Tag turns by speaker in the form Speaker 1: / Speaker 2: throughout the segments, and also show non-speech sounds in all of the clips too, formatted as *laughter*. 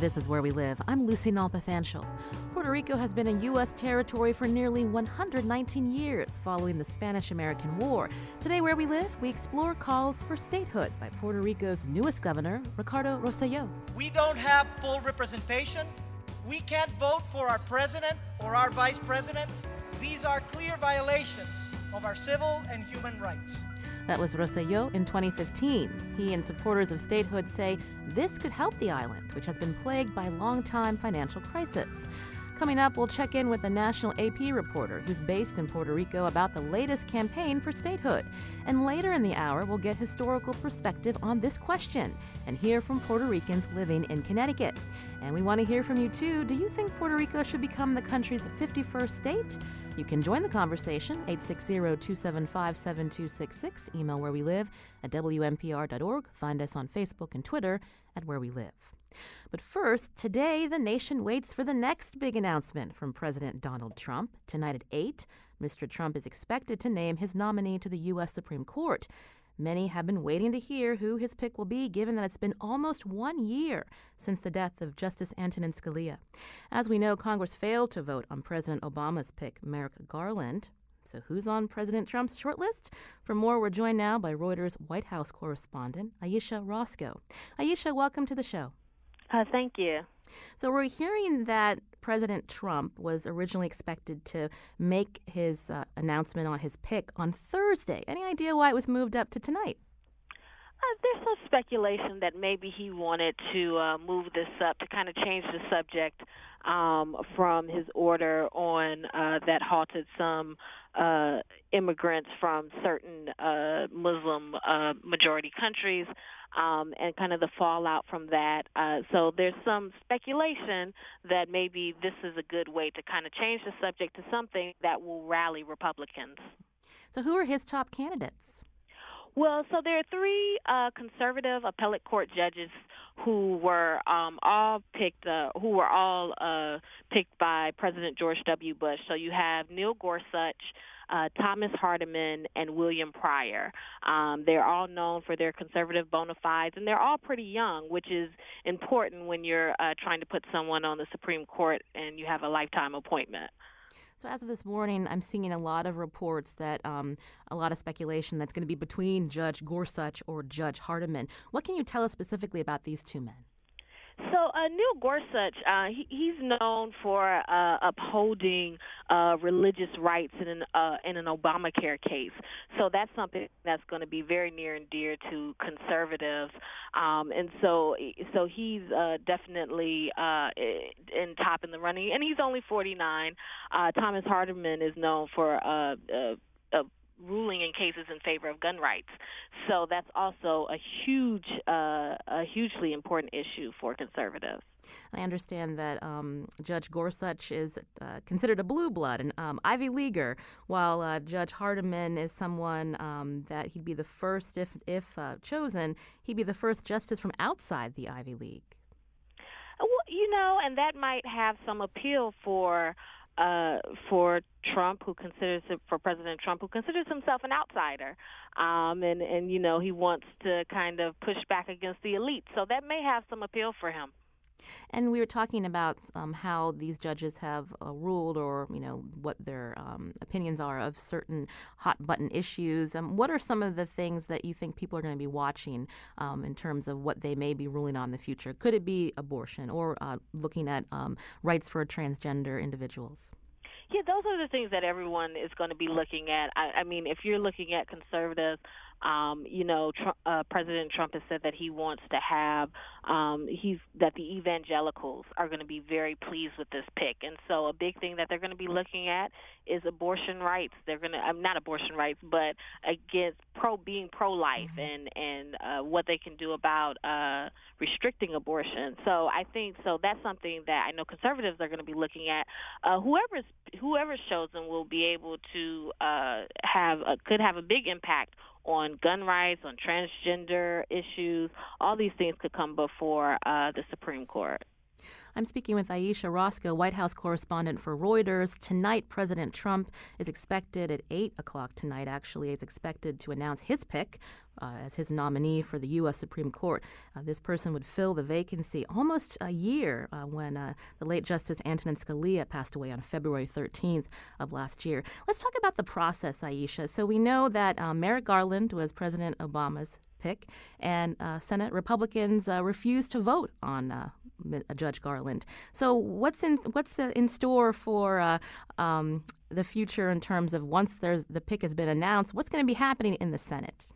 Speaker 1: This is Where We Live. I'm Lucy Nalpathanchel. Puerto Rico has been a U.S. territory for nearly 119 years following the Spanish American War. Today, Where We Live, we explore calls for statehood by Puerto Rico's newest governor, Ricardo Rosselló.
Speaker 2: We don't have full representation. We can't vote for our president or our vice president. These are clear violations of our civil and human rights.
Speaker 1: That was Rosselló in 2015. He and supporters of statehood say this could help the island, which has been plagued by long-time financial crisis. Coming up, we'll check in with a national AP reporter who's based in Puerto Rico about the latest campaign for statehood. And later in the hour, we'll get historical perspective on this question and hear from Puerto Ricans living in Connecticut. And we want to hear from you too. Do you think Puerto Rico should become the country's 51st state? You can join the conversation 860-275-7266, email where we live at wnpr.org, find us on Facebook and Twitter at Where We Live. But first, today the nation waits for the next big announcement from President Donald Trump. Tonight at 8, Mr. Trump is expected to name his nominee to the U.S. Supreme Court. Many have been waiting to hear who his pick will be, given that it's been almost one year since the death of Justice Antonin Scalia. As we know, Congress failed to vote on President Obama's pick, Merrick Garland. So, who's on President Trump's shortlist? For more, we're joined now by Reuters White House correspondent Ayesha Rascoe. Ayesha, welcome to the show.
Speaker 3: Uh, thank you.
Speaker 1: So we're hearing that President Trump was originally expected to make his uh, announcement on his pick on Thursday. Any idea why it was moved up to tonight?
Speaker 3: Uh, there's some speculation that maybe he wanted to uh, move this up to kind of change the subject um, from his order on uh, that halted some uh, immigrants from certain uh, Muslim uh, majority countries um, and kind of the fallout from that. Uh, so there's some speculation that maybe this is a good way to kind of change the subject to something that will rally Republicans.
Speaker 1: So, who are his top candidates?
Speaker 3: Well, so there are three uh, conservative appellate court judges who were um, all picked, uh, who were all uh, picked by President George W. Bush. So you have Neil Gorsuch, uh, Thomas Hardiman, and William Pryor. Um, they're all known for their conservative bona fides, and they're all pretty young, which is important when you're uh, trying to put someone on the Supreme Court and you have a lifetime appointment.
Speaker 1: So, as of this morning, I'm seeing a lot of reports that um, a lot of speculation that's going to be between Judge Gorsuch or Judge Hardiman. What can you tell us specifically about these two men?
Speaker 3: Uh, Neil Gorsuch, uh, he, he's known for uh, upholding uh, religious rights in an uh, in an Obamacare case. So that's something that's going to be very near and dear to conservatives, um, and so so he's uh, definitely in top in the running, and he's only 49. Uh, Thomas Hardiman is known for ruling in cases in favor of gun rights. So that's also a huge, uh, a hugely important issue for conservatives.
Speaker 1: I understand that um, Judge Gorsuch is uh, considered a blue blood, an um, Ivy Leaguer, while uh, Judge Hardiman is someone um, that he'd be the first, if if uh, chosen, he'd be the first justice from outside the Ivy League.
Speaker 3: Well, you know, and that might have some appeal for uh, for Trump, who considers it, for President Trump, who considers himself an outsider, um, and and you know he wants to kind of push back against the elite, so that may have some appeal for him.
Speaker 1: And we were talking about um, how these judges have uh, ruled, or you know, what their um, opinions are of certain hot button issues. Um, what are some of the things that you think people are going to be watching um, in terms of what they may be ruling on in the future? Could it be abortion, or uh, looking at um, rights for transgender individuals?
Speaker 3: Yeah, those are the things that everyone is going to be looking at. I, I mean, if you're looking at conservatives, Um, you know, Trump, uh, President Trump has said that he wants to have um, he's that the evangelicals are going to be very pleased with this pick, and so a big thing that they're going to be looking at is abortion rights. They're going to um, not abortion rights, but against pro being pro life mm-hmm. and and uh, what they can do about uh, restricting abortion. So I think so that's something that I know conservatives are going to be looking at. Uh, whoever's whoever's chosen will be able to uh, have a, could have a big impact on gun rights, on transgender issues. All these things could come before uh, the Supreme Court.
Speaker 1: I'm speaking with Ayesha Rascoe, White House correspondent for Reuters. Tonight, President Trump is expected at 8 o'clock tonight, actually, is expected to announce his pick uh, as his nominee for the U.S. Supreme Court. Uh, this person would fill the vacancy almost a year uh, when uh, the late Justice Antonin Scalia passed away on February 13th of last year. Let's talk about the process, Ayesha. So we know that uh, Merrick Garland was President Obama's pick, and uh, Senate Republicans refused to vote on Judge Garland. So what's in what's in store for uh, um, the future in terms of once there's the pick has been announced? What's going to be happening in the Senate?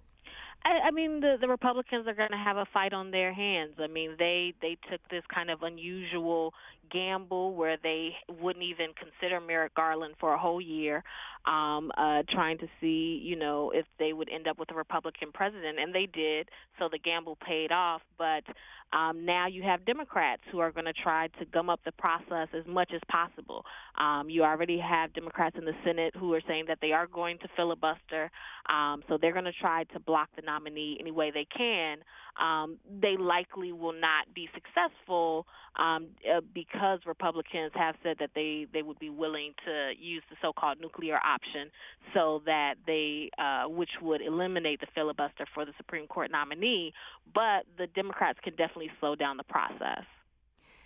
Speaker 3: I, I mean, the the Republicans are going to have a fight on their hands. I mean, they they took this kind of unusual gamble where they wouldn't even consider Merrick Garland for a whole year, um, uh, trying to see, you know, if they would end up with a Republican president, and they did. So the gamble paid off. But um, now you have Democrats who are going to try to gum up the process as much as possible. Um, you already have Democrats in the Senate who are saying that they are going to filibuster, um, so they're going to try to block the nominee any way they can. Um, they likely will not be successful um, uh, because Republicans have said that they they would be willing to use the so-called nuclear option, so that they uh, which would eliminate the filibuster for the Supreme Court nominee. But the Democrats can definitely slow down the process.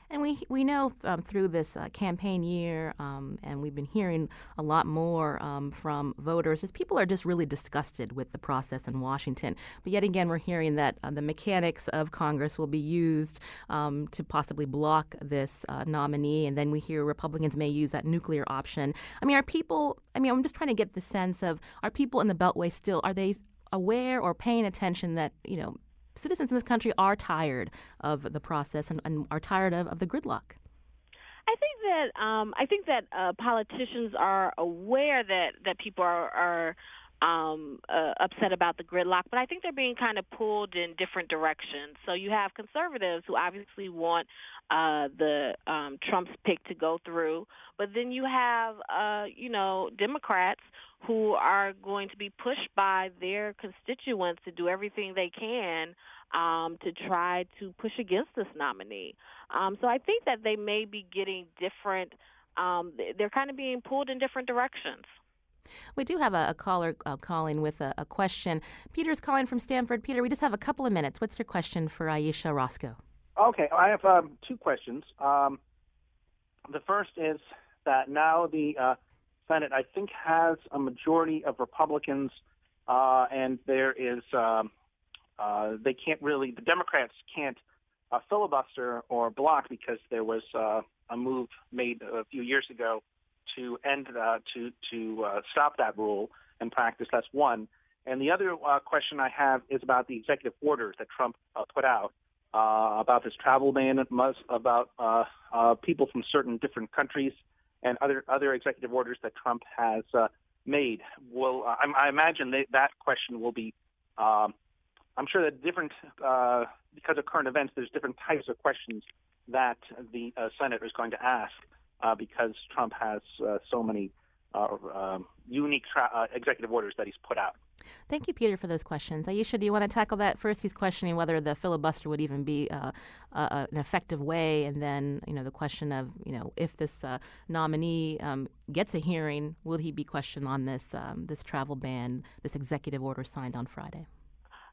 Speaker 1: And we we know um, through this uh, campaign year, um, and we've been hearing a lot more um, from voters, is people are just really disgusted with the process in Washington. But yet again, we're hearing that uh, the mechanics of Congress will be used um, to possibly block this uh, nominee, and then we hear Republicans may use that nuclear option. I mean, are people? I mean, I'm just trying to get the sense of are people in the Beltway still are they aware or paying attention that you know citizens in this country are tired of the process and, and are tired of, of the gridlock.
Speaker 3: I think that um, I think that uh, politicians are aware that that people are, are um, uh, upset about the gridlock, but I think they're being kind of pulled in different directions. So you have conservatives who obviously want uh, the um, Trump's pick to go through, but then you have uh, you know Democrats who are going to be pushed by their constituents to do everything they can um, to try to push against this nominee. Um, so I think that they may be getting different. Um, they're kind of being pulled in different directions.
Speaker 1: We do have a, a caller uh, calling with a, a, question. Peter's calling from Stamford. Peter, we just have a couple of minutes. What's your question for Ayesha Rascoe?
Speaker 4: Okay, I have um, two questions. Um, the first is that now the uh, Senate, I think, has a majority of Republicans, uh, and there is um, uh, they can't really the Democrats can't uh, filibuster or block because there was uh, a move made a few years ago to end uh, to to uh, stop that rule and practice. That's one. And the other uh, question I have is about the executive orders that Trump uh, put out uh, about this travel ban, about uh, uh, people from certain different countries and other other executive orders that Trump has uh, made. Will uh, I, I, imagine that that question will be. Um, I'm sure that different uh, because of current events, there's different types of questions that the uh, Senate is going to ask uh, because Trump has uh, so many um, unique tra- executive orders that he's put out.
Speaker 1: Thank you, Peter, for those questions. Ayesha, do you want to tackle that first? He's questioning whether the filibuster would even be uh, uh, an effective way, and then you know the question of you know if this uh, nominee um, gets a hearing, will he be questioned on this um, this travel ban, this executive order signed on Friday?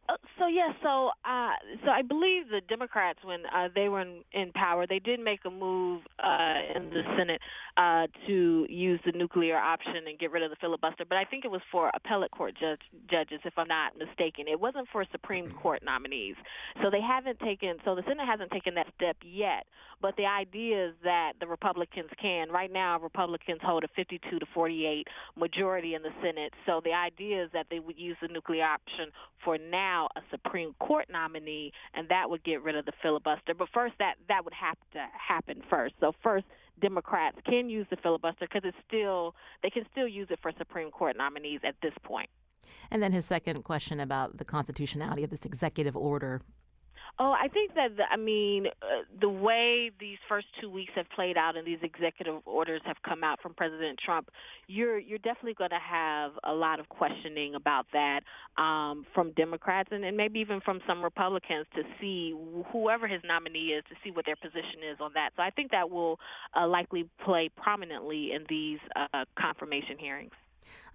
Speaker 3: Uh, so yes, yeah, so uh, so I believe the Democrats, when uh, they were in, in power, they did make a move uh, in the Senate uh, to use the nuclear option and get rid of the filibuster. But I think it was for appellate court judge, judges, if I'm not mistaken. It wasn't for Supreme Court nominees. So they haven't taken. So the Senate hasn't taken that step yet. But the idea is that the Republicans can. Right now, Republicans hold a 52 to 48 majority in the Senate. So the idea is that they would use the nuclear option for now a Supreme Court nominee, and that would get rid of the filibuster. But first, that that would have to happen first. So first, Democrats can use the filibuster because it's still they can still use it for Supreme Court nominees at this point.
Speaker 1: And then his second question about the constitutionality of this executive order
Speaker 3: Oh, I think that the, I mean uh, the way these first two weeks have played out and these executive orders have come out from President Trump, you're you're definitely going to have a lot of questioning about that um, from Democrats and, and maybe even from some Republicans to see whoever his nominee is to see what their position is on that. So I think that will uh, likely play prominently in these uh, confirmation hearings.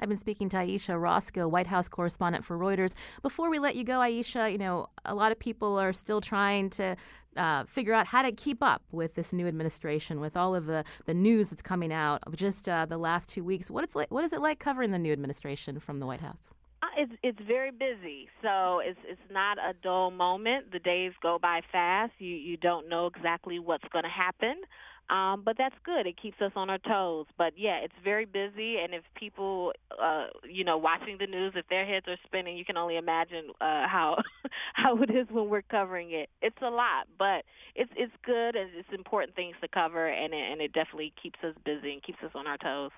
Speaker 1: I've been speaking to Ayesha Rascoe, White House correspondent for Reuters. Before we let you go, Ayesha, you know, a lot of people are still trying to uh, figure out how to keep up with this new administration, with all of the, the news that's coming out of just uh, the last two weeks. What, it's like, what is it like covering the new administration from the White House?
Speaker 3: Uh, it's it's very busy, so it's it's not a dull moment. The days go by fast. You you don't know exactly what's going to happen. Um, but that's good. It keeps us on our toes. But yeah, it's very busy, and if people, uh, you know, watching the news, if their heads are spinning, you can only imagine uh, how *laughs* how it is when we're covering it. It's a lot, but it's it's good, and it's important things to cover, and it, and it definitely keeps us busy and keeps us on our toes.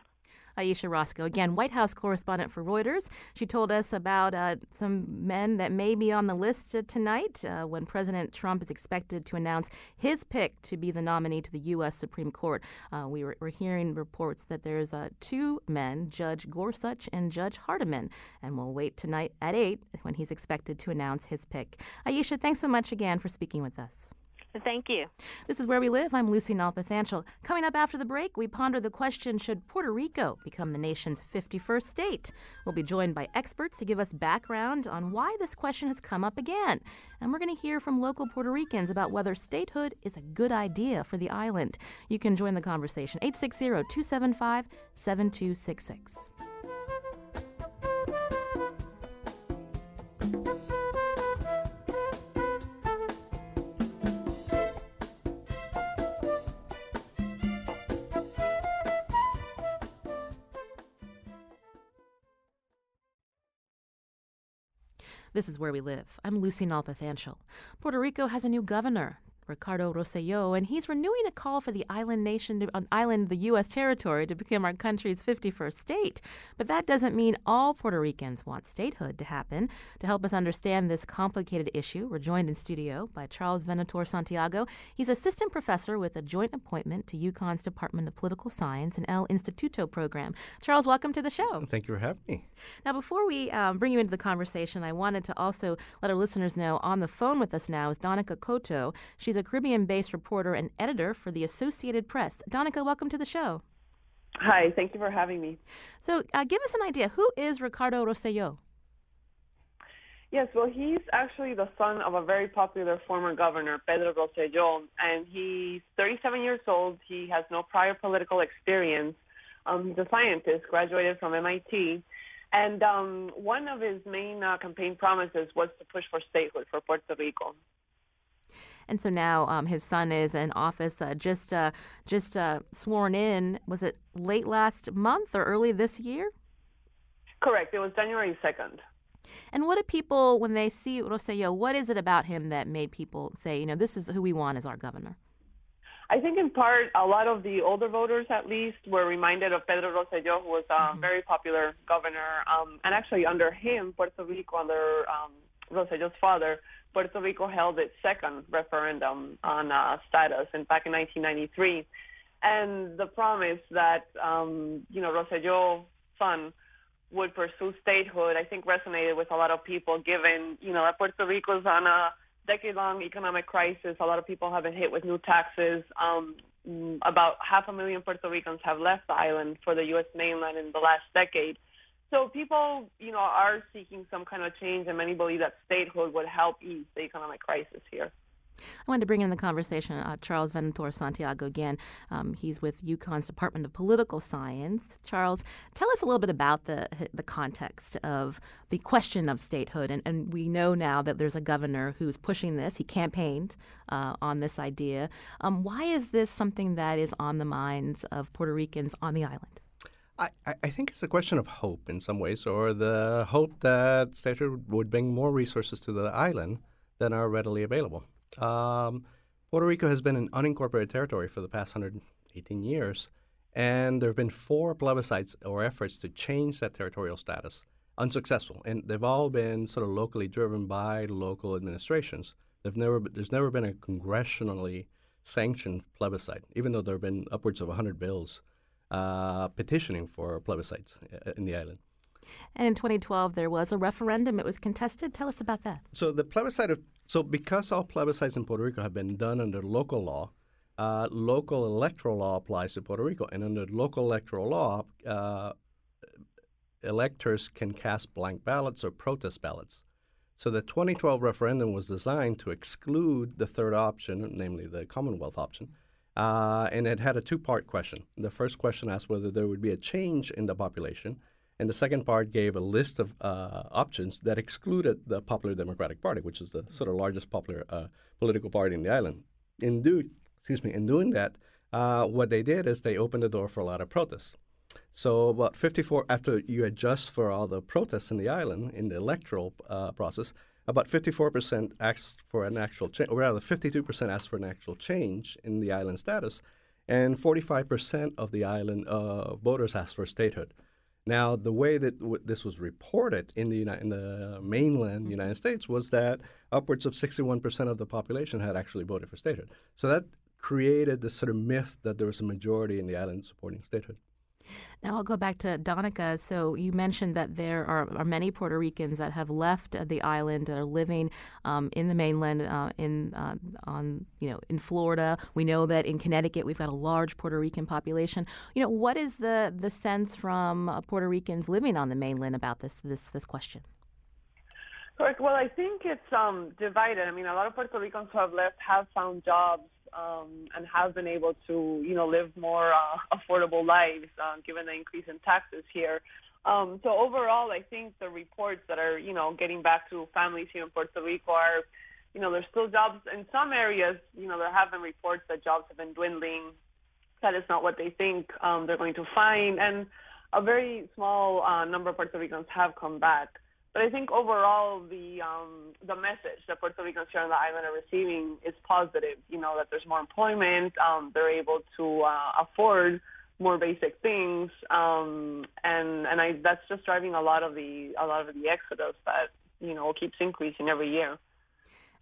Speaker 1: Ayesha Rascoe, again, White House correspondent for Reuters. She told us about uh, some men that may be on the list uh, tonight uh, when President Trump is expected to announce his pick to be the nominee to the U.S. Supreme Court. Uh, we were, we're hearing reports that there's uh, two men, Judge Gorsuch and Judge Hardiman, and we'll wait tonight at 8 when he's expected to announce his pick. Ayesha, thanks so much again for speaking with us.
Speaker 3: Thank you.
Speaker 1: This is Where We Live. I'm Lucy Nalpathanchel. Coming up after the break, we ponder the question Should Puerto Rico become the nation's 51st state? We'll be joined by experts to give us background on why this question has come up again. And we're going to hear from local Puerto Ricans about whether statehood is a good idea for the island. You can join the conversation 860 275 7266. This is where we live. I'm Lucy Nalpathanchel. Puerto Rico has a new governor. Ricardo Rosselló, and he's renewing a call for the island nation, to, island, the U.S. territory, to become our country's 51st state. But that doesn't mean all Puerto Ricans want statehood to happen. To help us understand this complicated issue, we're joined in studio by Charles Venator Santiago. He's assistant professor with a joint appointment to UConn's Department of Political Science and El Instituto program. Charles, welcome to the show.
Speaker 5: Thank you for having me.
Speaker 1: Now, before we um, bring you into the conversation, I wanted to also let our listeners know on the phone with us now is Dánica Coto. She's a Caribbean based reporter and editor for the Associated Press. Dánica, welcome to the show.
Speaker 6: Hi, thank you for having me.
Speaker 1: So, uh, give us an idea. Who is Ricardo Rosselló?
Speaker 6: Yes, well, he's actually the son of a very popular former governor, Pedro Rosselló, and he's 37 years old. He has no prior political experience. Um, he's a scientist, graduated from MIT, and um, one of his main uh, campaign promises was to push for statehood for Puerto Rico.
Speaker 1: And so now um, his son is in office, uh, just uh, just uh, sworn in. Was it late last month or early this year?
Speaker 6: Correct. It was January second.
Speaker 1: And what do people, when they see Rosselló, what is it about him that made people say, you know, this is who we want as our governor?
Speaker 6: I think in part, a lot of the older voters, at least, were reminded of Pedro Rosselló, who was a mm-hmm. very popular governor. Um, and actually, under him, Puerto Rico, under um, Rosselló's father, Puerto Rico held its second referendum on uh, status in back in 1993, and the promise that um, you know Rosselló's son would pursue statehood, I think resonated with a lot of people. Given you know that Puerto Rico is on a decade-long economic crisis, a lot of people have been hit with new taxes. Um, about half a million Puerto Ricans have left the island for the U.S. mainland in the last decade. So people, you know, are seeking some kind of change, and many believe that statehood would help ease the economic crisis here.
Speaker 1: I wanted to bring in the conversation uh, Charles Venator Santiago again. Um, he's with UConn's Department of Political Science. Charles, tell us a little bit about the the context of the question of statehood. And, and we know now that there's a governor who's pushing this. He campaigned uh, on this idea. Um, why is this something that is on the minds of Puerto Ricans on the island?
Speaker 5: I, I think it's a question of hope in some ways, or the hope that statehood would bring more resources to the island than are readily available. Um, Puerto Rico has been an unincorporated territory for the past 118 years, and there have been four plebiscites or efforts to change that territorial status, unsuccessful, and they've all been sort of locally driven by local administrations. They've never, there's never been a congressionally sanctioned plebiscite, even though there have been upwards of 100 bills uh, petitioning for plebiscites uh, in the island.
Speaker 1: And in 2012, there was a referendum. It was contested. Tell us about that.
Speaker 5: So the plebiscite of so because all plebiscites in Puerto Rico have been done under local law, uh, local electoral law applies to Puerto Rico, and under local electoral law, uh, electors can cast blank ballots or protest ballots. So the 2012 referendum was designed to exclude the third option, namely the Commonwealth option, uh, and it had a two part question. The first question asked whether there would be a change in the population, and the second part gave a list of uh, options that excluded the Popular Democratic Party, which is the sort of largest popular uh, political party in the island. In do, excuse me, in doing that, uh, what they did is they opened the door for a lot of protests. So about 54 after you adjust for all the protests in the island in the electoral uh, process, about 54% asked for an actual change, or rather, 52% asked for an actual change in the island status, and 45% of the island uh, voters asked for statehood. Now, the way that w- this was reported in the, Uni- in the mainland mm-hmm. United States was that upwards of 61% of the population had actually voted for statehood. So that created this sort of myth that there was a majority in the island supporting statehood.
Speaker 1: Now I'll go back to Dánica. So you mentioned that there are, are many Puerto Ricans that have left the island that are living um, in the mainland, uh, in uh, on you know in Florida. We know that in Connecticut we've got a large Puerto Rican population. You know, what is the the sense from uh, Puerto Ricans living on the mainland about this this this question?
Speaker 6: Well, I think it's um, divided. I mean, a lot of Puerto Ricans who have left have found jobs um, and have been able to, you know, live more uh, affordable lives uh, given the increase in taxes here. Um, so overall, I think the reports that are, you know, getting back to families here in Puerto Rico are, you know, there's still jobs in some areas. You know, there have been reports that jobs have been dwindling. That is not what they think um, they're going to find, and a very small uh, number of Puerto Ricans have come back. But I think overall the um, the message that Puerto Ricans here on the island are receiving is positive. You know that there's more employment, um, they're able to uh, afford more basic things, um, and and I that's just driving a lot of the a lot of the exodus that you know keeps increasing every year.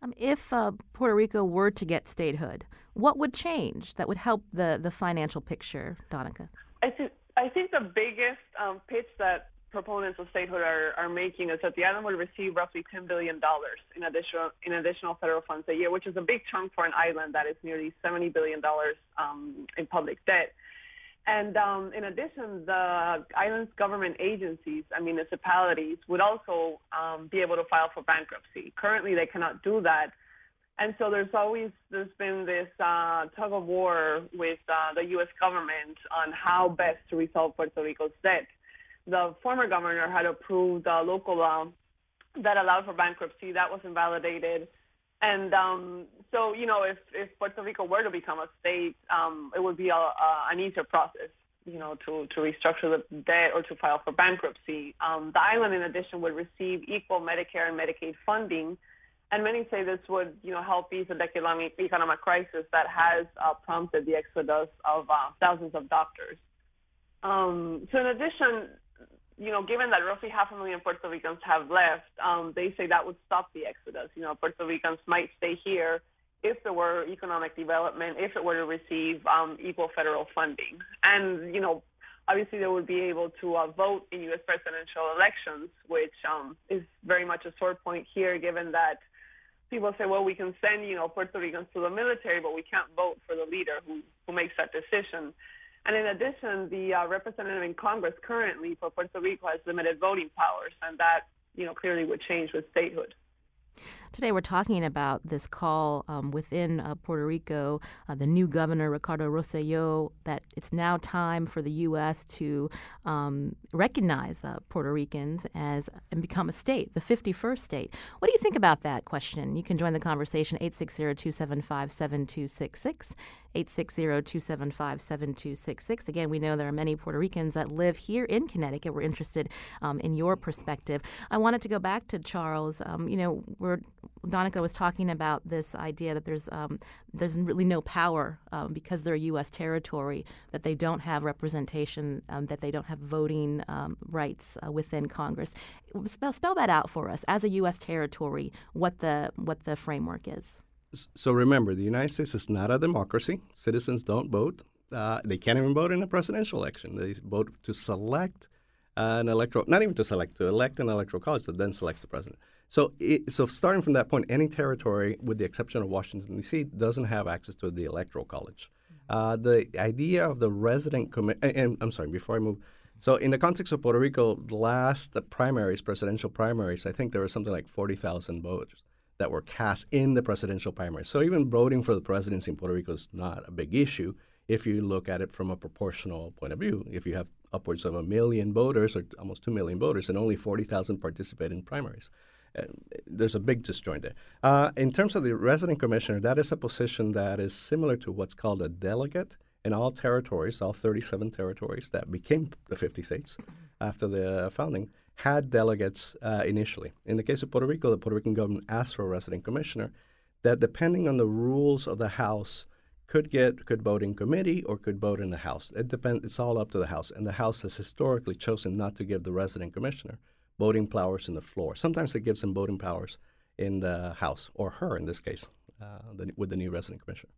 Speaker 1: Um, if uh, Puerto Rico were to get statehood, what would change that would help the the financial picture, Dánica?
Speaker 6: I think I think the biggest um, pitch that proponents of statehood are, are making is that the island will receive roughly $10 billion in additional, in additional federal funds a year, which is a big chunk for an island that is nearly $70 billion um, in public debt. And um, in addition, the island's government agencies and municipalities would also um, be able to file for bankruptcy. Currently, they cannot do that. And so there's always there's been this uh, tug of war with uh, the U.S. government on how best to resolve Puerto Rico's debt the former governor had approved a local law that allowed for bankruptcy. That was invalidated. And um, so, you know, if, if Puerto Rico were to become a state, um, it would be a, a, an easier process, you know, to, to restructure the debt or to file for bankruptcy. Um, the island, in addition, would receive equal Medicare and Medicaid funding. And many say this would, you know, help ease the economic, economic crisis that has uh, prompted the exodus of uh, thousands of doctors. Um, so in addition, you know, given that roughly half a million Puerto Ricans have left, um, they say that would stop the exodus. You know, Puerto Ricans might stay here if there were economic development, if it were to receive um, equal federal funding. And, you know, obviously they would be able to uh, vote in U.S. presidential elections, which um, is very much a sore point here, given that people say, well, we can send, you know, Puerto Ricans to the military, but we can't vote for the leader who, who makes that decision. And in addition, the uh, representative in Congress currently for Puerto Rico has limited voting powers, and that you know clearly would change with statehood.
Speaker 1: Today, we're talking about this call um, within uh, Puerto Rico, uh, the new governor, Ricardo Rosselló, that it's now time for the U.S. to um, recognize uh, Puerto Ricans as and become a state, the 51st state. What do you think about that question? You can join the conversation 860 275 7266. 860-275-7266. Again, we know there are many Puerto Ricans that live here in Connecticut. We're interested um, in your perspective. I wanted to go back to Charles. Um, you know, where Dánica was talking about this idea that there's um, there's really no power um, because they're a U.S. territory that they don't have representation, um, that they don't have voting um, rights uh, within Congress. Spell, spell that out for us as a U.S. territory. What the what the framework is.
Speaker 5: So remember, the United States is not a democracy. Citizens don't vote. Uh, they can't even vote in a presidential election. They vote to select an electoral, not even to select, to elect an electoral college that then selects the president. So, it, so starting from that point, any territory, with the exception of Washington D.C., doesn't have access to the electoral college. Uh, the idea of the resident commission, and, and, I'm sorry, before I move, so in the context of Puerto Rico, the last primaries, presidential primaries, I think there was something like 40,000 voters that were cast in the presidential primary. So even voting for the presidency in Puerto Rico is not a big issue if you look at it from a proportional point of view. If you have upwards of a million voters or almost two million voters and only 40,000 participate in primaries. Uh, there's a big disjoint there. Uh, in terms of the resident commissioner, that is a position that is similar to what's called a delegate in all territories, all 37 territories that became the 50 states after the founding had delegates uh, initially. In the case of Puerto Rico, the Puerto Rican government asked for a resident commissioner that, depending on the rules of the House, could get could vote in committee or could vote in the House. It depends. It's all up to the House, and the House has historically chosen not to give the resident commissioner voting powers in the floor. Sometimes it gives him voting powers in the House or her in this case, uh, the, with the new resident commissioner.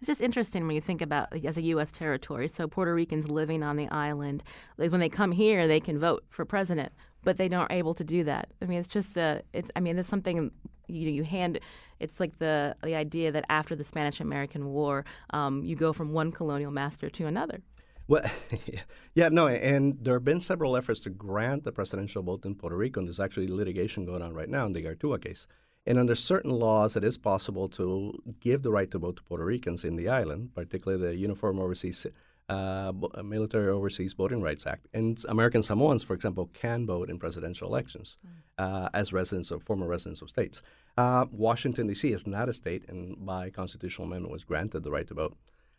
Speaker 1: It's just interesting when you think about as a U.S. territory. So Puerto Ricans living on the island, when they come here, they can vote for president but they aren't able to do that. I mean, it's just a. It's. I mean, it's something you know. You hand. It's like the the idea that after the Spanish American War, um, you go from one colonial master to another.
Speaker 5: Well, *laughs* yeah, no, and there have been several efforts to grant the presidential vote in Puerto Rico, and there's actually litigation going on right now in the Igartúa case. And under certain laws, it is possible to give the right to vote to Puerto Ricans in the island, particularly the Uniform Overseas uh, uh, Military Overseas Voting Rights Act. And American Samoans, for example, can vote in presidential elections mm. uh, as residents of former residents of states. Uh, Washington, D.C. is not a state, and by constitutional amendment was granted the right to vote.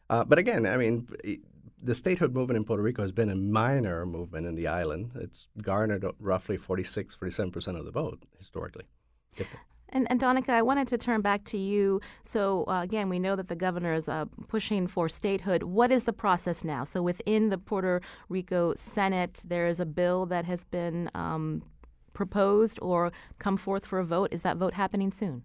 Speaker 5: Uh, but again, I mean, the statehood movement in Puerto Rico has been a minor movement in the island. It's garnered roughly 46, 47% of the vote historically.
Speaker 1: And, and Dánica, I wanted to turn back to you. So, uh, again, we know that the governor is uh, pushing for statehood. What is the process now? So, within the Puerto Rico Senate, there is a bill that has been um, proposed or come forth for a vote. Is that vote happening soon?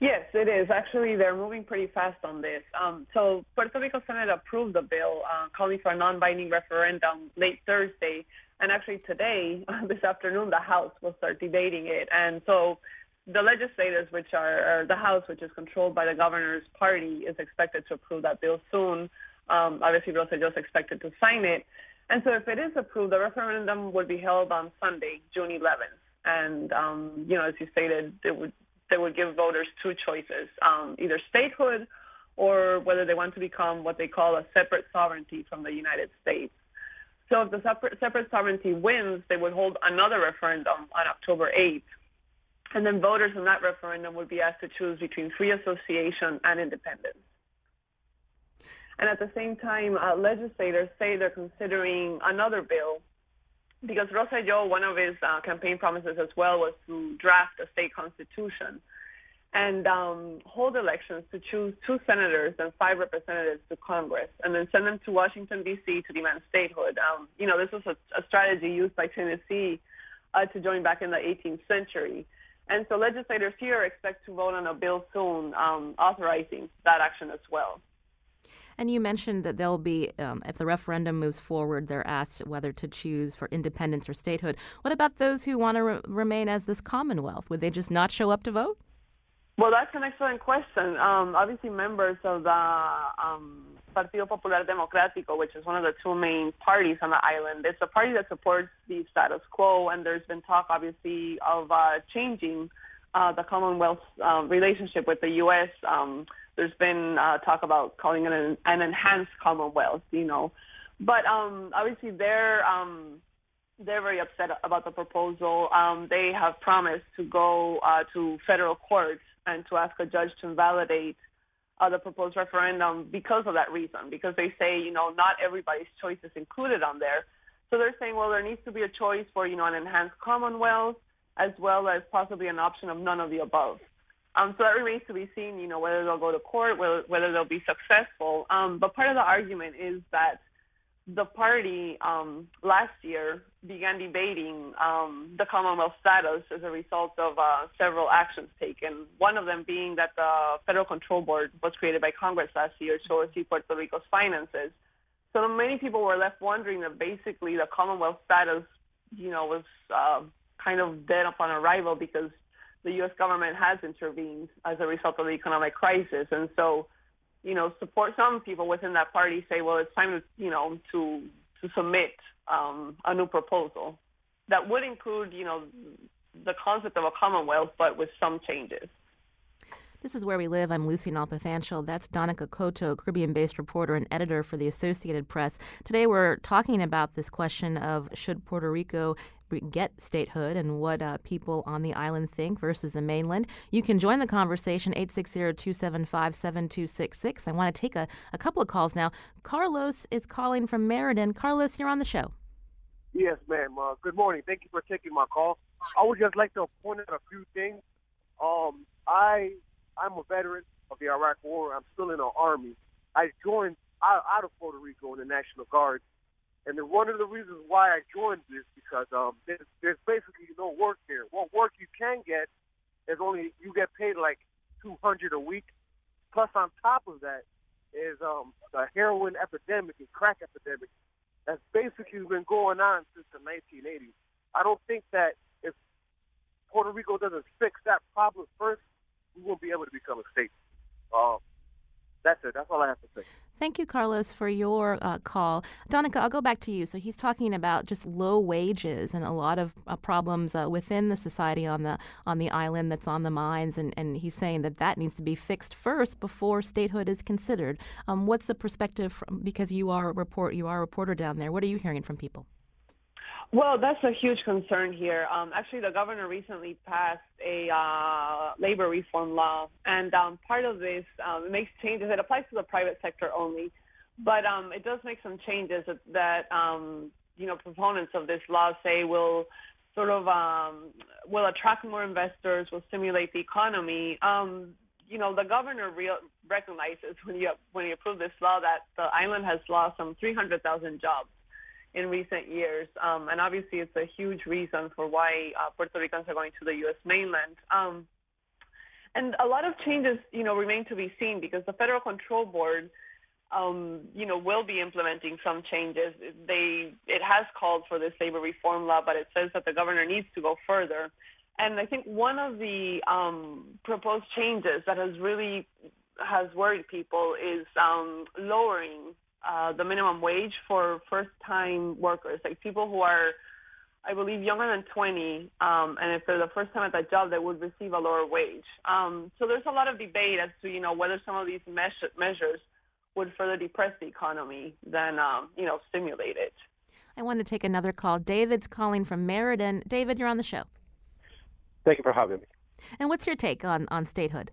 Speaker 6: Yes, it is. Actually, they're moving pretty fast on this. Um, so, Puerto Rico Senate approved the bill uh, calling for a non binding referendum late Thursday. And actually, today, *laughs* this afternoon, the House will start debating it. And so, the legislators, which are the House, which is controlled by the governor's party, is expected to approve that bill soon. Um, obviously, Rosselló is expected to sign it. And so, if it is approved, the referendum would be held on Sunday, June 11th. And um, you know, as you stated, it would they would give voters two choices: um, either statehood or whether they want to become what they call a separate sovereignty from the United States. So, if the separate, separate sovereignty wins, they would hold another referendum on October 8th and then voters in that referendum would be asked to choose between free association and independence. And at the same time, uh, legislators say they're considering another bill because Rosselló, one of his uh, campaign promises as well was to draft a state constitution and um, hold elections to choose two senators and five representatives to Congress, and then send them to Washington D.C. to demand statehood. Um, you know, this was a, a strategy used by Tennessee uh, to join back in the 18th century. And so legislators here expect to vote on a bill soon um, authorizing that action as well.
Speaker 1: And you mentioned that they'll be, um, if the referendum moves forward, they're asked whether to choose for independence or statehood. What about those who want to re- remain as this Commonwealth? Would they just not show up to vote?
Speaker 6: Well, that's an excellent question. Um, obviously, members of the um, Partido Popular Democrático, which is one of the two main parties on the island. It's a party that supports the status quo, and there's been talk, obviously, of uh, changing uh, the Commonwealth's um, relationship with the U.S. Um, there's been uh, talk about calling it an, an enhanced Commonwealth, you know. But um, obviously, they're um, they're very upset about the proposal. Um, they have promised to go uh, to federal court and to ask a judge to invalidate uh, the proposed referendum because of that reason, because they say, you know, not everybody's choice is included on there. So they're saying, well, there needs to be a choice for, you know, an enhanced Commonwealth as well as possibly an option of none of the above. Um, so that remains to be seen, you know, whether they'll go to court, whether, whether they'll be successful. Um, but part of the argument is that the party um, last year began debating um, the Commonwealth status as a result of uh, several actions taken. One of them being that the Federal Control Board was created by Congress last year to oversee Puerto Rico's finances. So many people were left wondering that basically the Commonwealth status, you know, was uh, kind of dead upon arrival because the U.S. government has intervened as a result of the economic crisis, and so you know, support some people within that party say, well, it's time to, you know, to to submit um, a new proposal that would include, you know, the concept of a commonwealth, but with some changes.
Speaker 1: This is Where We Live. I'm Lucy Nalpathanchel. That's Dánica Coto, Caribbean based reporter and editor for the Associated Press. Today we're talking about this question of should Puerto Rico get statehood and what uh, people on the island think versus the mainland. You can join the conversation 860-275-7266. I want to take a, a couple of calls now. Carlos is calling from Meriden. Carlos, you're on the show.
Speaker 7: Yes, ma'am. Uh, good morning. Thank you for taking my call. I would just like to point out a few things. Um, I I'm a veteran of the Iraq War. I'm still in the army. I joined out, out of Puerto Rico in the National Guard and then one of the reasons why I joined this because um, there's, there's basically no work here. What work you can get is only you get paid like two hundred a week. Plus, on top of that, is um, the heroin epidemic and crack epidemic that's basically been going on since the 1980s. I don't think that if Puerto Rico doesn't fix that problem first, we won't be able to become a state. Uh, that's it. That's all I have to say.
Speaker 1: Thank you, Carlos, for your uh, call. Dánica, I'll go back to you. So he's talking about just low wages and a lot of uh, problems uh, within the society on the on the island that's on the mines, and, and he's saying that that needs to be fixed first before statehood is considered. Um, what's the perspective from, because you are a report you are a reporter down there? What are you hearing from people?
Speaker 6: Well, that's a huge concern here. Um, actually, the governor recently passed a uh, labor reform law, and um, part of this um, makes changes. It applies to the private sector only, but um, it does make some changes that, that um, you know proponents of this law say will sort of um, will attract more investors, will stimulate the economy. Um, you know, the governor real, recognizes when you when you approve this law that the island has lost some 300,000 jobs in recent years. Um, and obviously, it's a huge reason for why uh, Puerto Ricans are going to the U.S. mainland. Um, and a lot of changes, you know, remain to be seen because the Federal Control Board, um, you know, will be implementing some changes. They it has called for this labor reform law, but it says that the governor needs to go further. And I think one of the um, proposed changes that has really has worried people is um, lowering uh, the minimum wage for first-time workers, like people who are, I believe, younger than 20, um, and if they're the first time at that job, they would receive a lower wage. Um, so there's a lot of debate as to you know whether some of these measure- measures would further depress the economy than um, you know stimulate it.
Speaker 1: I want to take another call. David's calling from Meriden. David, you're on the show.
Speaker 8: Thank you for having me.
Speaker 1: And what's your take on on statehood?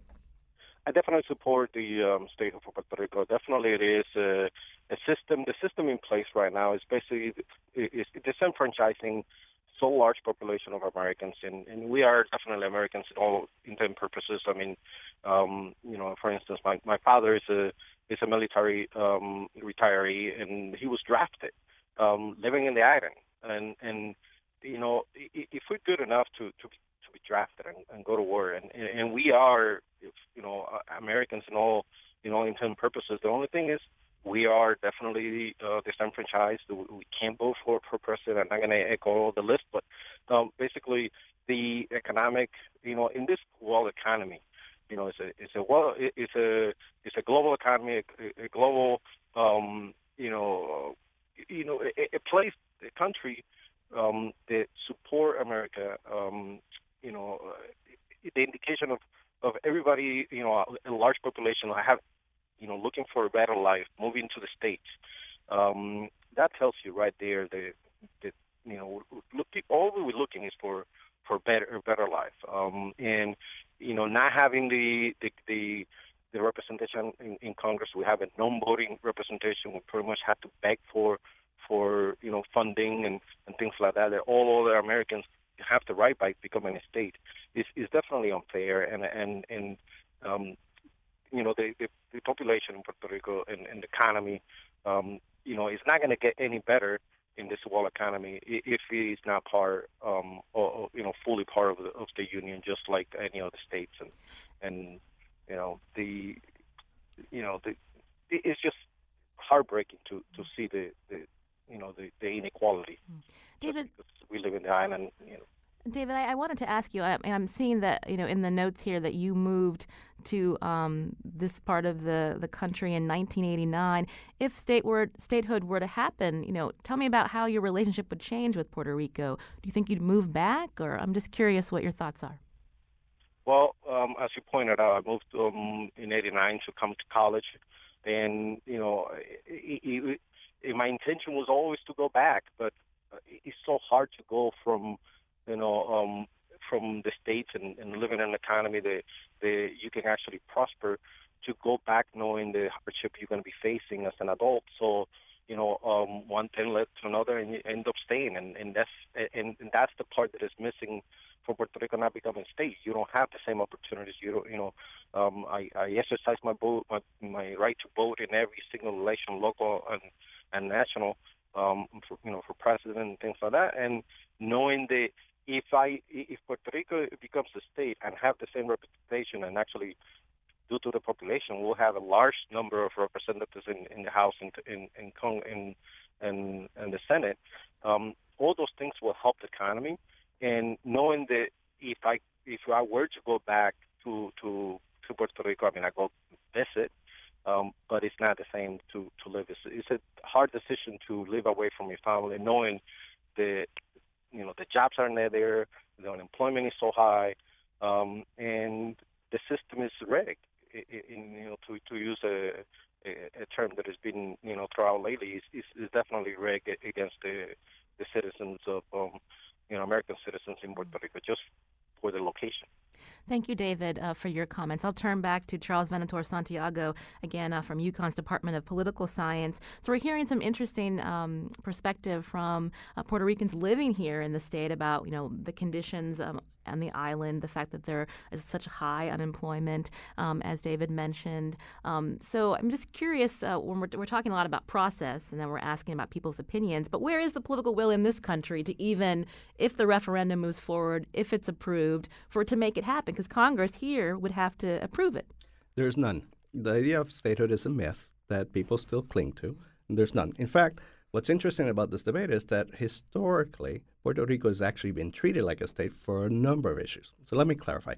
Speaker 8: I definitely support the um, state of Puerto Rico. Definitely, it is a, a system. The system in place right now is basically is disenfranchising so large population of Americans, and, and we are definitely Americans in all intent purposes. I mean, um, you know, for instance, my my father is a is a military um, retiree, and he was drafted, um, living in the island, and and you know, if we're good enough to to to be drafted and, and go to war, and and we are, you know, Americans in all in all intent purposes. The only thing is we are definitely uh, disenfranchised. We can't vote for per person. I'm not going to echo the list, but um, basically the economic, you know, in this world economy, you know, it's a it's a well, it's a it's a global economy, a, a global, um, you know, uh, you know, a, a place, a country um, that support America, um, you know, the indication of of everybody, you know, a large population have you know, looking for a better life, moving to the states. Um, that tells you right there that, that you know, look, all we were looking is for for better a better life. Um, and you know, not having the the, the the representation in, in Congress. We have a non-voting representation. We pretty much have to beg for for you know funding and, and things like that. That all other Americans have the right by becoming a state is is definitely unfair and and and um, you know the, the the population in Puerto Rico and, and the economy um, you know is not going to get any better in this world economy if it is not part um, or, you know fully part of the of the union just like any other states and and you know the you know the it's just heartbreaking to to see the the you know the, the inequality.
Speaker 1: Mm. David,
Speaker 8: we live in the island, you know.
Speaker 1: David, I, I, wanted to ask you, I, and I'm seeing that you know in the notes here that you moved to um, this part of the, the country in 1989. If state were, statehood were to happen, you know, tell me about how your relationship would change with Puerto Rico. Do you think you'd move back, or I'm just curious what your thoughts are.
Speaker 8: Well, um, as you pointed out, I moved um, in '89 to come to college, and you know, it, it, it, my intention was always to go back, but uh, it's so hard to go from, you know, um, from the states and, and living in an economy that, that you can actually prosper to go back knowing the hardship you're going to be facing as an adult. So, you know, um, one thing led to another, and you end up staying, and and that's and, and that's the part that is missing for Puerto Rico not becoming a state. You don't have the same opportunities. You don't, you know, um, I, I exercise my vote, my, my right to vote in every single election, local and and national, um, for, you know, for president and things like that. And knowing that if I if Puerto Rico becomes a state and have the same representation and actually due to the population, we'll have a large number of representatives in, in the House and in in in in, in the Senate. Um, all those things will help the economy, and knowing that if I if I were to go back to to to Puerto Rico, I mean I go visit, um, but it's not the same to to live. It's, it's a hard decision to live away from your family, knowing that you know the jobs aren't there, the unemployment is so high, um, and the system is rigged. In, you know, to to use a, a, term that has been you know throughout lately, is, is definitely rigged against the the citizens of um, you know American citizens in Puerto Rico just for the location.
Speaker 1: Thank you, David, uh, for your comments. I'll turn back to Charles Venator Santiago, again uh, from UConn's Department of Political Science. So, we're hearing some interesting um, perspective from uh, Puerto Ricans living here in the state about, you know, the conditions um, on the island, the fact that there is such high unemployment, um, as David mentioned. Um, so I'm just curious uh, when we're, we're, talking a lot about process and then we're asking about people's opinions, but where is the political will in this country to even, if the referendum moves forward, if it's approved, for it to make it happen? Because Congress here would have to approve it.
Speaker 5: There's none. The idea of statehood is a myth that people still cling to. there's none. In fact, What's interesting about this debate is that historically, Puerto Rico has actually been treated like a state for a number of issues. So let me clarify.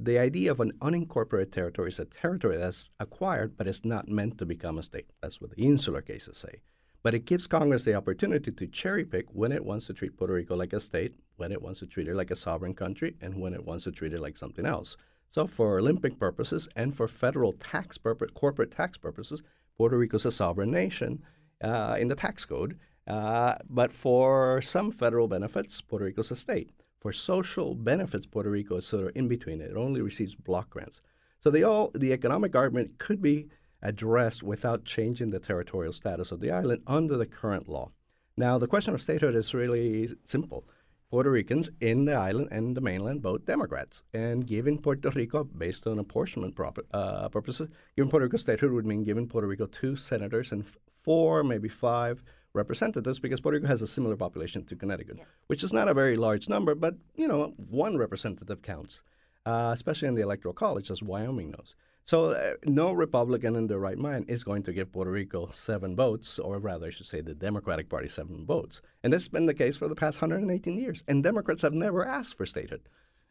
Speaker 5: The idea of an unincorporated territory is a territory that's acquired but is not meant to become a state. That's what the insular cases say. But it gives Congress the opportunity to cherry pick when it wants to treat Puerto Rico like a state, when it wants to treat it like a sovereign country, and when it wants to treat it like something else. So, for Olympic purposes and for federal tax corporate tax purposes, Puerto Rico is a sovereign nation uh, in the tax code. Uh, but for some federal benefits, Puerto Rico is a state. For social benefits, Puerto Rico is sort of in between. It only receives block grants. So the, all, the economic argument could be addressed without changing the territorial status of the island under the current law. Now, the question of statehood is really simple. Puerto Ricans in the island and the mainland vote Democrats. And giving Puerto Rico, based on apportionment prop- uh, purposes, giving Puerto Rico statehood would mean giving Puerto Rico two senators and four, maybe five representatives, because Puerto Rico has a similar population to Connecticut, yes. which is not a very large number, but you know, one representative counts, uh, especially in the electoral college, as Wyoming knows. So uh, no Republican in their right mind is going to give Puerto Rico seven votes, or rather, I should say, the Democratic Party seven votes. And that's been the case for the past 118 years. And Democrats have never asked for statehood.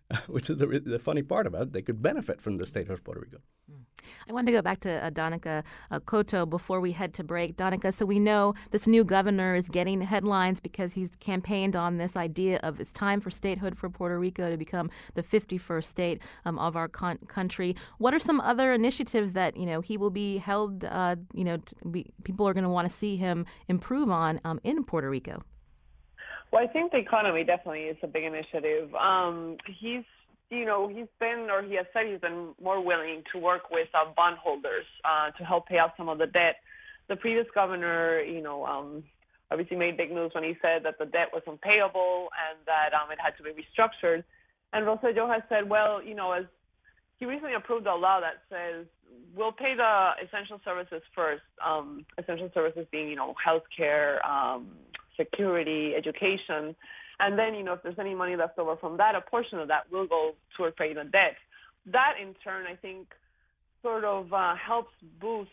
Speaker 5: *laughs* which is the, the funny part about it. They could benefit from the statehood of Puerto Rico.
Speaker 1: I wanted to go back to uh, Dánica uh, before we head to break. Dánica, so we know this new governor is getting headlines because he's campaigned on this idea of it's time for statehood for Puerto Rico to become the 51st state um, of our con- country. What are some other initiatives that you know he will be held? Uh, you know, be, people are going to want to see him improve on um, in Puerto Rico.
Speaker 6: Well, I think the economy definitely is a big initiative. Um, he's you know, he's been or he has said he's been more willing to work with uh, bondholders uh, to help pay off some of the debt. The previous governor, you know, um, obviously made big moves when he said that the debt was unpayable and that um, it had to be restructured. And Rosselló has said, well, you know, as he recently approved a law that says we'll pay the essential services first. Um, essential services being, you know, healthcare, um, security, education. And then, you know, if there's any money left over from that, a portion of that will go toward paying the debt. That, in turn, I think, sort of uh, helps boost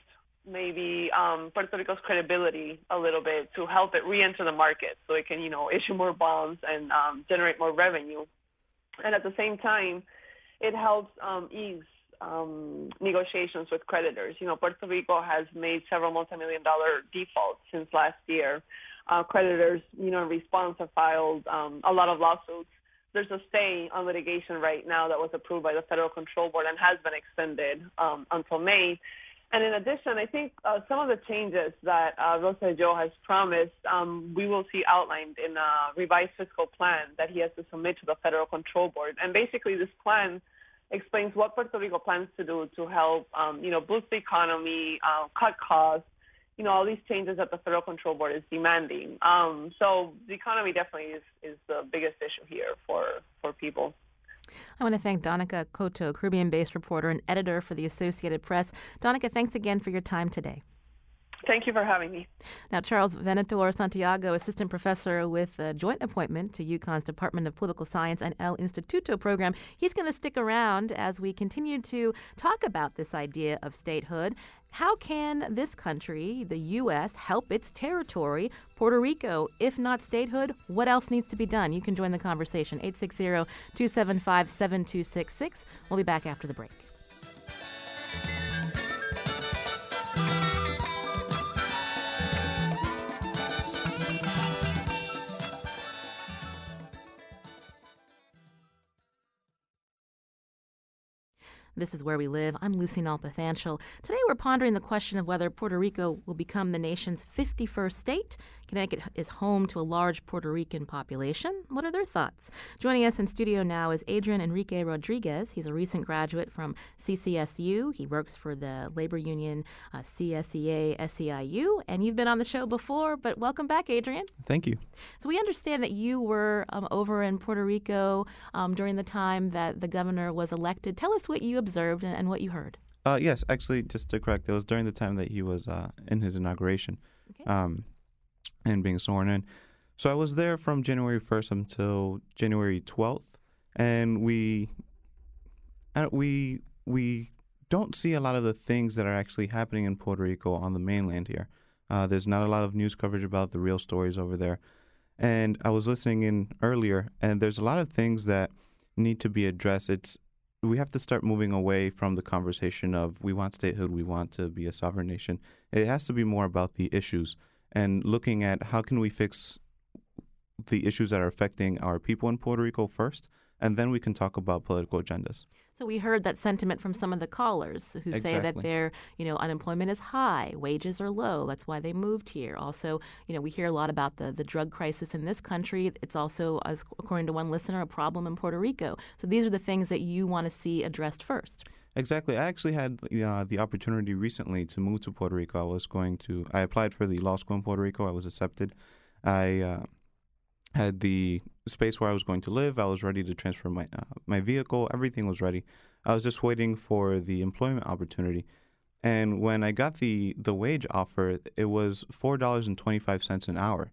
Speaker 6: maybe um, Puerto Rico's credibility a little bit to help it re-enter the market, so it can, you know, issue more bonds and um, generate more revenue. And at the same time, it helps um, ease um, negotiations with creditors. You know, Puerto Rico has made several multi-million dollar defaults since last year uh, creditors, you know, in response have filed um, a lot of lawsuits. There's a stay on litigation right now that was approved by the Federal Control Board and has been extended um, until May. And in addition, I think uh, some of the changes that uh, Rosselló has promised, um, we will see outlined in a revised fiscal plan that he has to submit to the Federal Control Board. And basically, this plan explains what Puerto Rico plans to do to help, um, you know, boost the economy, uh, cut costs, you know, all these changes that the Federal Control Board is demanding. Um, so the economy definitely is, is the biggest issue here for, for people.
Speaker 1: I want to thank Dánica Coto, Caribbean based reporter and editor for the Associated Press. Dánica, thanks again for your time today.
Speaker 6: Thank you for having me.
Speaker 1: Now, Charles Venator Santiago, assistant professor with a joint appointment to UConn's Department of Political Science and El Instituto program, he's going to stick around as we continue to talk about this idea of statehood how can this country, the U.S., help its territory, Puerto Rico, if not statehood? What else needs to be done? You can join the conversation. 860 275 7266. We'll be back after the break. This is Where We Live. I'm Lucy Nalpathanchel. Today we're pondering the question of whether Puerto Rico will become the nation's 51st state. Connecticut is home to a large Puerto Rican population. What are their thoughts? Joining us in studio now is Adrian Enrique Rodriguez. He's a recent graduate from CCSU. He works for the labor union uh, CSEA SEIU, and you've been on the show before, but welcome back, Adrian.
Speaker 9: Thank you.
Speaker 1: So we understand that you were um, over in Puerto Rico um, during the time that the governor was elected. Tell us what you observed and, and what you heard.
Speaker 9: Uh, yes, actually, just to correct, it was during the time that he was uh, in his inauguration. Okay. Um, and being sworn in. So I was there from January 1st until January 12th, and we we we don't see a lot of the things that are actually happening in Puerto Rico on the mainland here. Uh, there's not a lot of news coverage about the real stories over there. And I was listening in earlier, and there's a lot of things that need to be addressed. It's we have to start moving away from the conversation of we want statehood, we want to be a sovereign nation. It has to be more about the issues and looking at how can we fix the issues that are affecting our people in Puerto Rico first, and then we can talk about political agendas.
Speaker 1: So we heard that sentiment from some of the callers who
Speaker 9: exactly.
Speaker 1: say that their, you know, unemployment is high, wages are low. That's why they moved here. Also, you know, we hear a lot about the the drug crisis in this country. It's also, as according to one listener, a problem in Puerto Rico. So these are the things that you want to see addressed first.
Speaker 9: Exactly. I actually had uh, the opportunity recently to move to Puerto Rico. I was going to. I applied for the law school in Puerto Rico. I was accepted. I uh, had the space where I was going to live. I was ready to transfer my uh, my vehicle. Everything was ready. I was just waiting for the employment opportunity. And when I got the the wage offer, it was four dollars and twenty five cents an hour,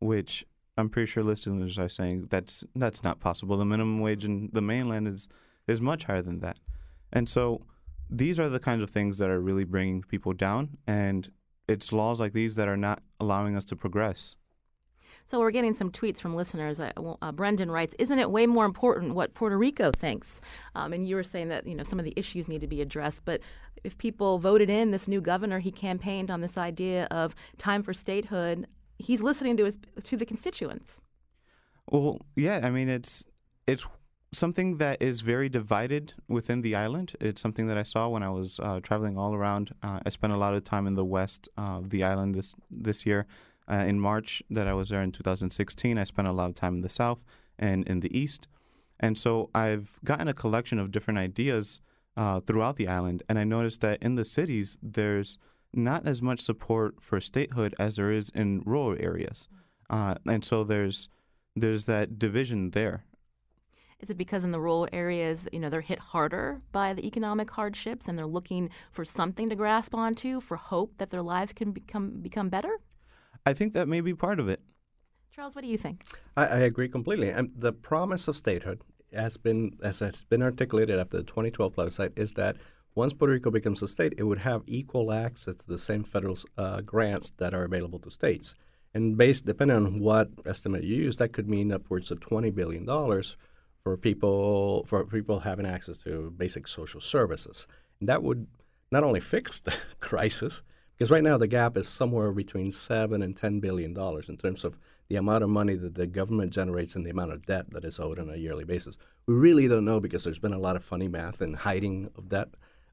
Speaker 9: which I'm pretty sure listeners are saying that's that's not possible. The minimum wage in the mainland is is much higher than that. And so these are the kinds of things that are really bringing people down. And it's laws like these that are not allowing us to progress.
Speaker 1: So we're getting some tweets from listeners. Uh, uh, Brendan writes, "Isn't it way more important what Puerto Rico thinks?" Um, and you were saying that you know some of the issues need to be addressed, but if people voted in this new governor, he campaigned on this idea of time for statehood. He's listening to his to the constituents.
Speaker 9: Well, yeah, I mean it's it's something that is very divided within the island. It's something that I saw when I was uh, traveling all around. Uh, I spent a lot of time in the west of the island this this year, uh, in March that I was there in 2016, I spent a lot of time in the South and in the East. And so I've gotten a collection of different ideas uh, throughout the island. And I noticed that in the cities, there's not as much support for statehood as there is in rural areas. Uh, and so there's there's that division there.
Speaker 1: Is it because in the rural areas, you know, they're hit harder by the economic hardships and they're looking for something to grasp onto, for hope that their lives can become become better?
Speaker 9: I think that may be part of it.
Speaker 1: Charles, what do you think?
Speaker 5: I, I agree completely. And the promise of statehood has been, as has been articulated after the 2012 plebiscite, is that once Puerto Rico becomes a state, it would have equal access to the same federal uh, grants that are available to states. And based, depending on what estimate you use, that could mean upwards of twenty billion dollars for people for people having access to basic social services. And that would not only fix the *laughs* crisis, because right now the gap is somewhere between seven and ten billion dollars in terms of the amount of money that the government generates and the amount of debt that is owed on a yearly basis. We really don't know because there's been a lot of funny math and hiding of debt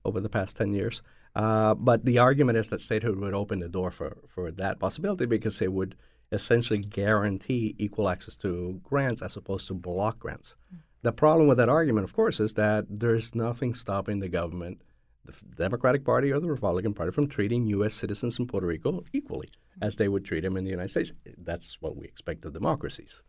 Speaker 5: over the past 10 years. Uh, but the argument is that statehood would open the door for, for that possibility because it would essentially guarantee equal access to grants as opposed to block grants. Mm-hmm. The problem with that argument, of course, is that there's nothing stopping the government – the Democratic Party or the Republican Party from treating U.S. citizens in Puerto Rico equally as they would treat them in the United States. That's what we expect of democracies.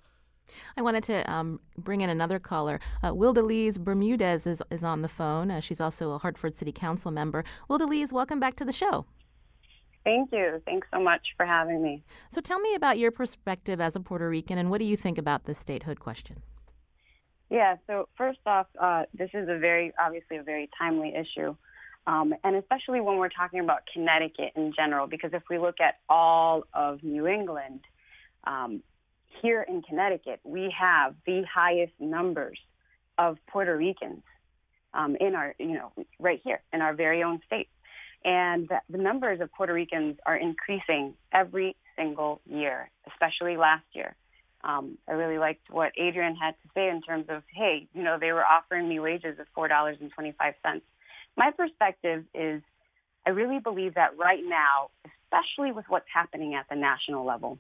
Speaker 1: I wanted to um, bring in another caller. Uh, Wildaliz Bermudez is, is on the phone. Uh, she's also a Hartford City Council member. Wildaliz, welcome back to the show.
Speaker 10: Thank you. Thanks so much for having me.
Speaker 1: So tell me about your perspective as a Puerto Rican and what do you think about the statehood question?
Speaker 10: Yeah, so first off, uh, this is a very, obviously, a very timely issue. Um, and especially when we're talking about Connecticut in general, because if we look at all of New England, um, here in Connecticut, we have the highest numbers of Puerto Ricans um, in our, you know, right here in our very own state. And the, numbers of Puerto Ricans are increasing every single year, especially last year. Um, I really liked what Adrian had to say in terms of, hey, you know, they were offering me wages of $4.25 my perspective is I really believe that right now, especially with what's happening at the national level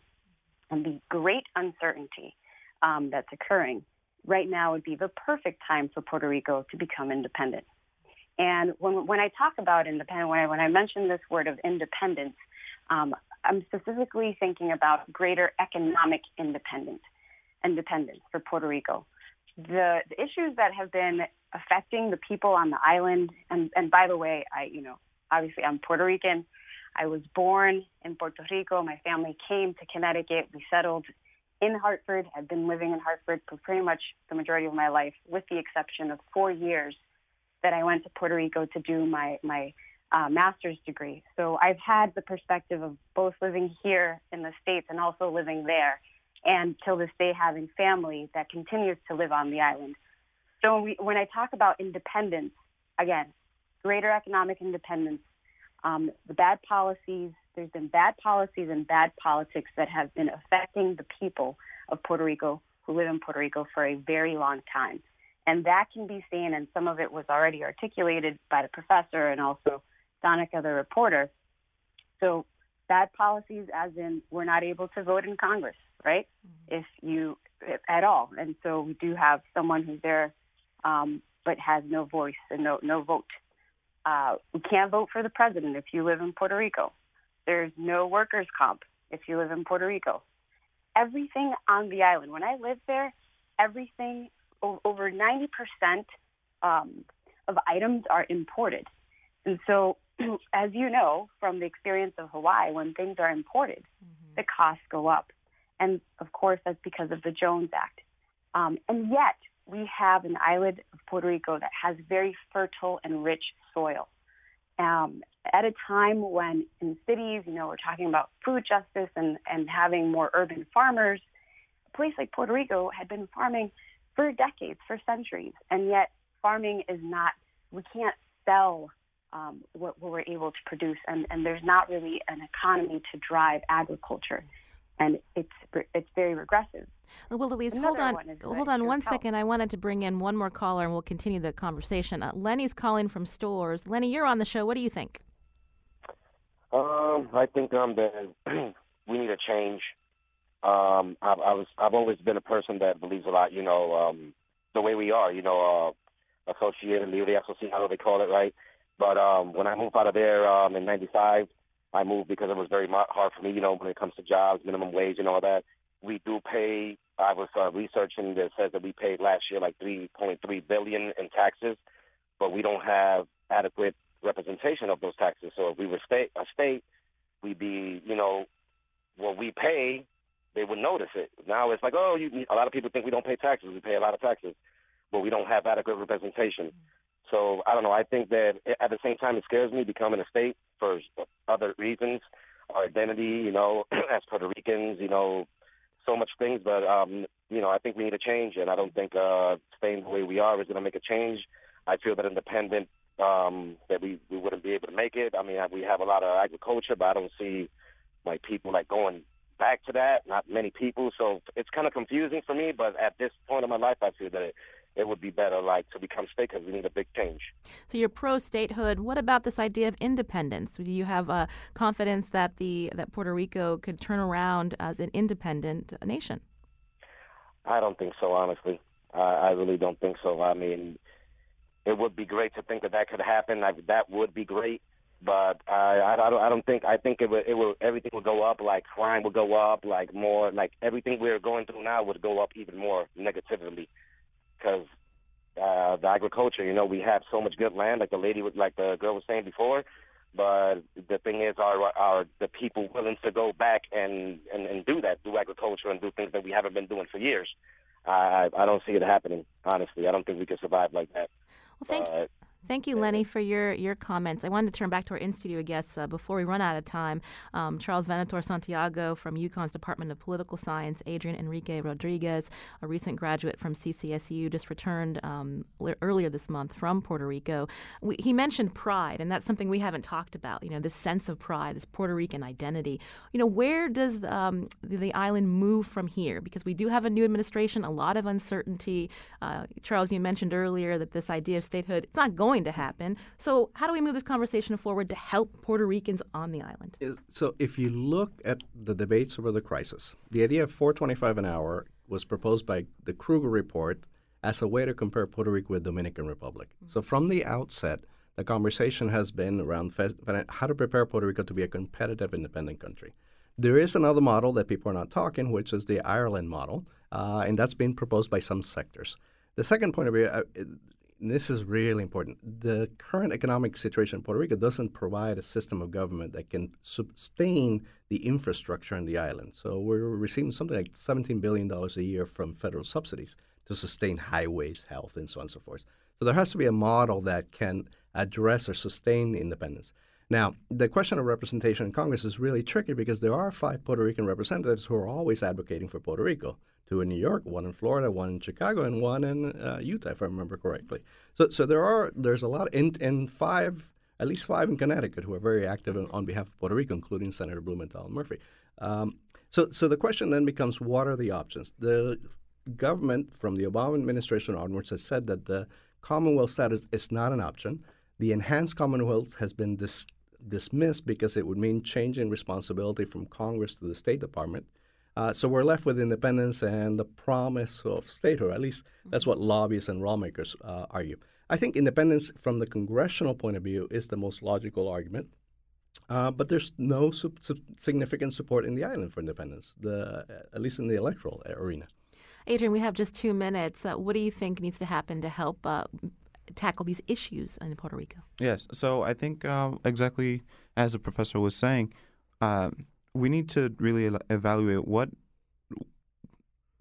Speaker 10: and the great uncertainty um, that's occurring, right now would be the perfect time for Puerto Rico to become independent. And when, when I talk about independent, when I, when I mention this word of independence, um, I'm specifically thinking about greater economic independence, independence for Puerto Rico. The, the issues that have been affecting the people on the island. And, and by the way, I, you know, obviously I'm Puerto Rican. I was born in Puerto Rico. My family came to Connecticut. We settled in Hartford. I've been living in Hartford for pretty much the majority of my life, with the exception of four years that I went to Puerto Rico to do my my uh, master's degree. So I've had the perspective of both living here in the states and also living there, and till this day having family that continues to live on the island. So when, we, when I talk about independence, again, greater economic independence, um, the bad policies, there's been bad policies and bad politics that have been affecting the people of Puerto Rico who live in Puerto Rico for a very long time. And that can be seen, and some of it was already articulated by the professor and also Dánica, the reporter. So, bad policies, as in we're not able to vote in Congress, right? Mm-hmm. If you, if, at all. And so we do have someone who's there um, but has no voice and no no vote. Uh, we can't vote for the president if you live in Puerto Rico. There's no workers' comp if you live in Puerto Rico. Everything on the island. When I lived there, everything over 90% um, of items are imported. And so, *clears throat* as you know from the experience of Hawaii, when things are imported, mm-hmm. the costs go up. And of course, that's because of the Jones Act. Um, and yet, we have an island of Puerto Rico that has very fertile and rich soil. Um, at a time when in cities, you know, we're talking about food justice and, and having more urban farmers a place like Puerto Rico had been farming for decades, for centuries, and yet farming is not. We can't sell um, what, what, we're able to produce, and, and there's not really an economy to drive agriculture, and it's it's very regressive.
Speaker 1: Well, Elise, hold on, hold on one second. I wanted to bring in one more caller, and we'll continue the conversation. Uh, Lenny's calling from Storrs. Lenny, you're on the show. What do you think?
Speaker 11: Um, I think um that *clears throat* we need a change. Um, I, I was I've always been a person that believes a lot. You know, um, the way we are. You know, uh, associated, libre asociado, they call it, right? But um, when I moved out of there um, in '95, I moved because it was very hard for me. You know, when it comes to jobs, minimum wage, and all that. We do pay. I was uh, researching that says that we paid last year like 3.3 billion in taxes, but we don't have adequate representation of those taxes. So if we were state a state, we'd be, you know, what we pay, they would notice it. Now it's like, oh, you, a lot of people think we don't pay taxes. We pay a lot of taxes, but we don't have adequate representation. So I don't know. I think that at the same time, it scares me becoming a state for other reasons, our identity, you know, *clears throat* as Puerto Ricans, you know, so much things. But um, you know, I think we need a change, and I don't think uh, staying the way we are is going to make a change. I feel that independent um, that we we wouldn't be able to make it. I mean, we have a lot of agriculture, but I don't see like people like going back to that. Not many people, so it's kind of confusing for me. But at this point in my life, I feel that it, it would be better like to become state because we need a big change.
Speaker 1: So you're pro statehood. What about this idea of independence? Do you have uh, confidence that the that Puerto Rico could turn around as an independent nation?
Speaker 11: I don't think so, honestly. Uh, I really don't think so. I mean, it would be great to think that that could happen. I, that would be great, but I, I, I don't. I don't think. I think it would. It will. Everything would go up. Like crime would go up. Like more. Like everything we're going through now would go up even more negatively, because uh, the agriculture. You know, we have so much good land. Like the lady, was, like the girl was saying before. But the thing is, are are the people willing to go back and, and and do that, do agriculture and do things that we haven't been doing for years? I I don't see it happening. Honestly, I don't think we can survive like that.
Speaker 1: Well, thank you. Thank you, Lenny, for your, your comments. I wanted to turn back to our in studio guests uh, before we run out of time. Um, Charles Venator Santiago from UConn's Department of Political Science, Adrian Enrique Rodriguez, a recent graduate from CCSU, just returned um, earlier this month from Puerto Rico. We, he mentioned pride, and that's something we haven't talked about. You know, this sense of pride, this Puerto Rican identity. You know, where does um, the, the, island move from here? Because we do have a new administration, a lot of uncertainty. Uh, Charles, you mentioned earlier that this idea of statehood, it's not going going to happen. So, how do we move this conversation forward to help Puerto Ricans on the island?
Speaker 5: So, if you look at the debates over the crisis, the idea of 425 an hour was proposed by the Krueger report as a way to compare Puerto Rico with Dominican Republic. Mm-hmm. So, from the outset, the conversation has been around how to prepare Puerto Rico to be a competitive, independent country. There is another model that people are not talking, which is the Ireland model, uh, and that's been proposed by some sectors. The second point of view, uh, this is really important. The current economic situation in Puerto Rico doesn't provide a system of government that can sustain the infrastructure in the island. So we're receiving something like $17 billion a year from federal subsidies to sustain highways, health, and so on and so forth. So there has to be a model that can address or sustain independence. Now, the question of representation in Congress is really tricky because there are five Puerto Rican representatives who are always advocating for Puerto Rico two in New York, one in Florida, one in Chicago, and one in uh, Utah, if I remember correctly. So, so there are there's a lot in in five, at least five in Connecticut who are very active in, on behalf of Puerto Rico, including Senator Blumenthal and Murphy. Um, so, so the question then becomes, what are the options? The government from the Obama administration onwards has said that the Commonwealth status is not an option. The enhanced Commonwealth has been dis- dismissed because it would mean changing responsibility from Congress to the State Department. Uh, so we're left with independence and the promise of statehood. At least that's what lobbyists and lawmakers uh, argue. I think independence from the congressional point of view is the most logical argument. Uh, but there's no su- su- significant support in the island for independence, the, at least in the electoral arena.
Speaker 1: Adrian, we have just two minutes. Uh, what do you think needs to happen to help uh, tackle these issues in Puerto Rico?
Speaker 9: Yes. So I think uh, exactly as the professor was saying, we need to really evaluate what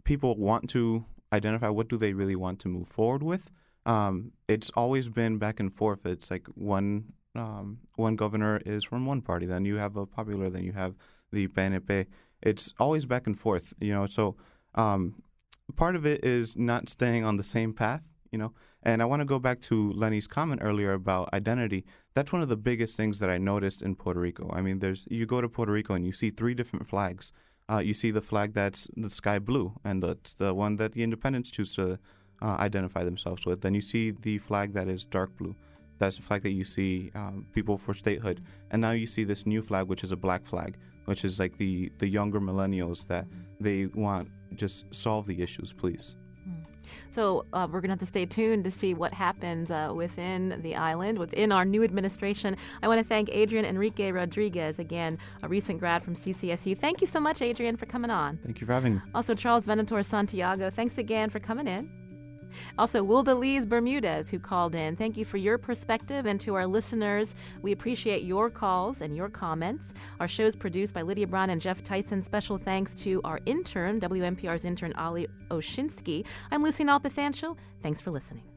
Speaker 9: people want to identify. What do they really want to move forward with? Um, it's always been back and forth. It's like one um, one governor is from one party, then you have a popular, then you have the PNP. It's always back and forth, you know. So Um, part of it is not staying on the same path, you know. And I want to go back to Lenny's comment earlier about identity. That's one of the biggest things that I noticed in Puerto Rico. I mean, there's you go to Puerto Rico and you see three different flags. Uh, you see the flag that's the sky blue, and that's the one that the independents choose to uh, identify themselves with. Then you see the flag that is dark blue. That's the flag that you see um, people for statehood. And now you see this new flag, which is a black flag, which is like the, the younger millennials that they want just solve the issues, please.
Speaker 1: So uh, we're going to have to stay tuned to see what happens uh, within the island, within our new administration. I want to thank Adrian Enrique Rodriguez, again, a recent grad from CCSU. Thank you so much, Adrian, for coming on.
Speaker 9: Thank you for having me.
Speaker 1: Also, Charles Venator Santiago, thanks again for coming in. Also, Wildaliz Bermudez, who called in. Thank you for your perspective. And to our listeners, we appreciate your calls and your comments. Our show is produced by Lydia Brown and Jeff Tyson. Special thanks to our intern, WNPR's intern, Ali Oshinsky. I'm Lucy Nalpathanchel. Thanks for listening.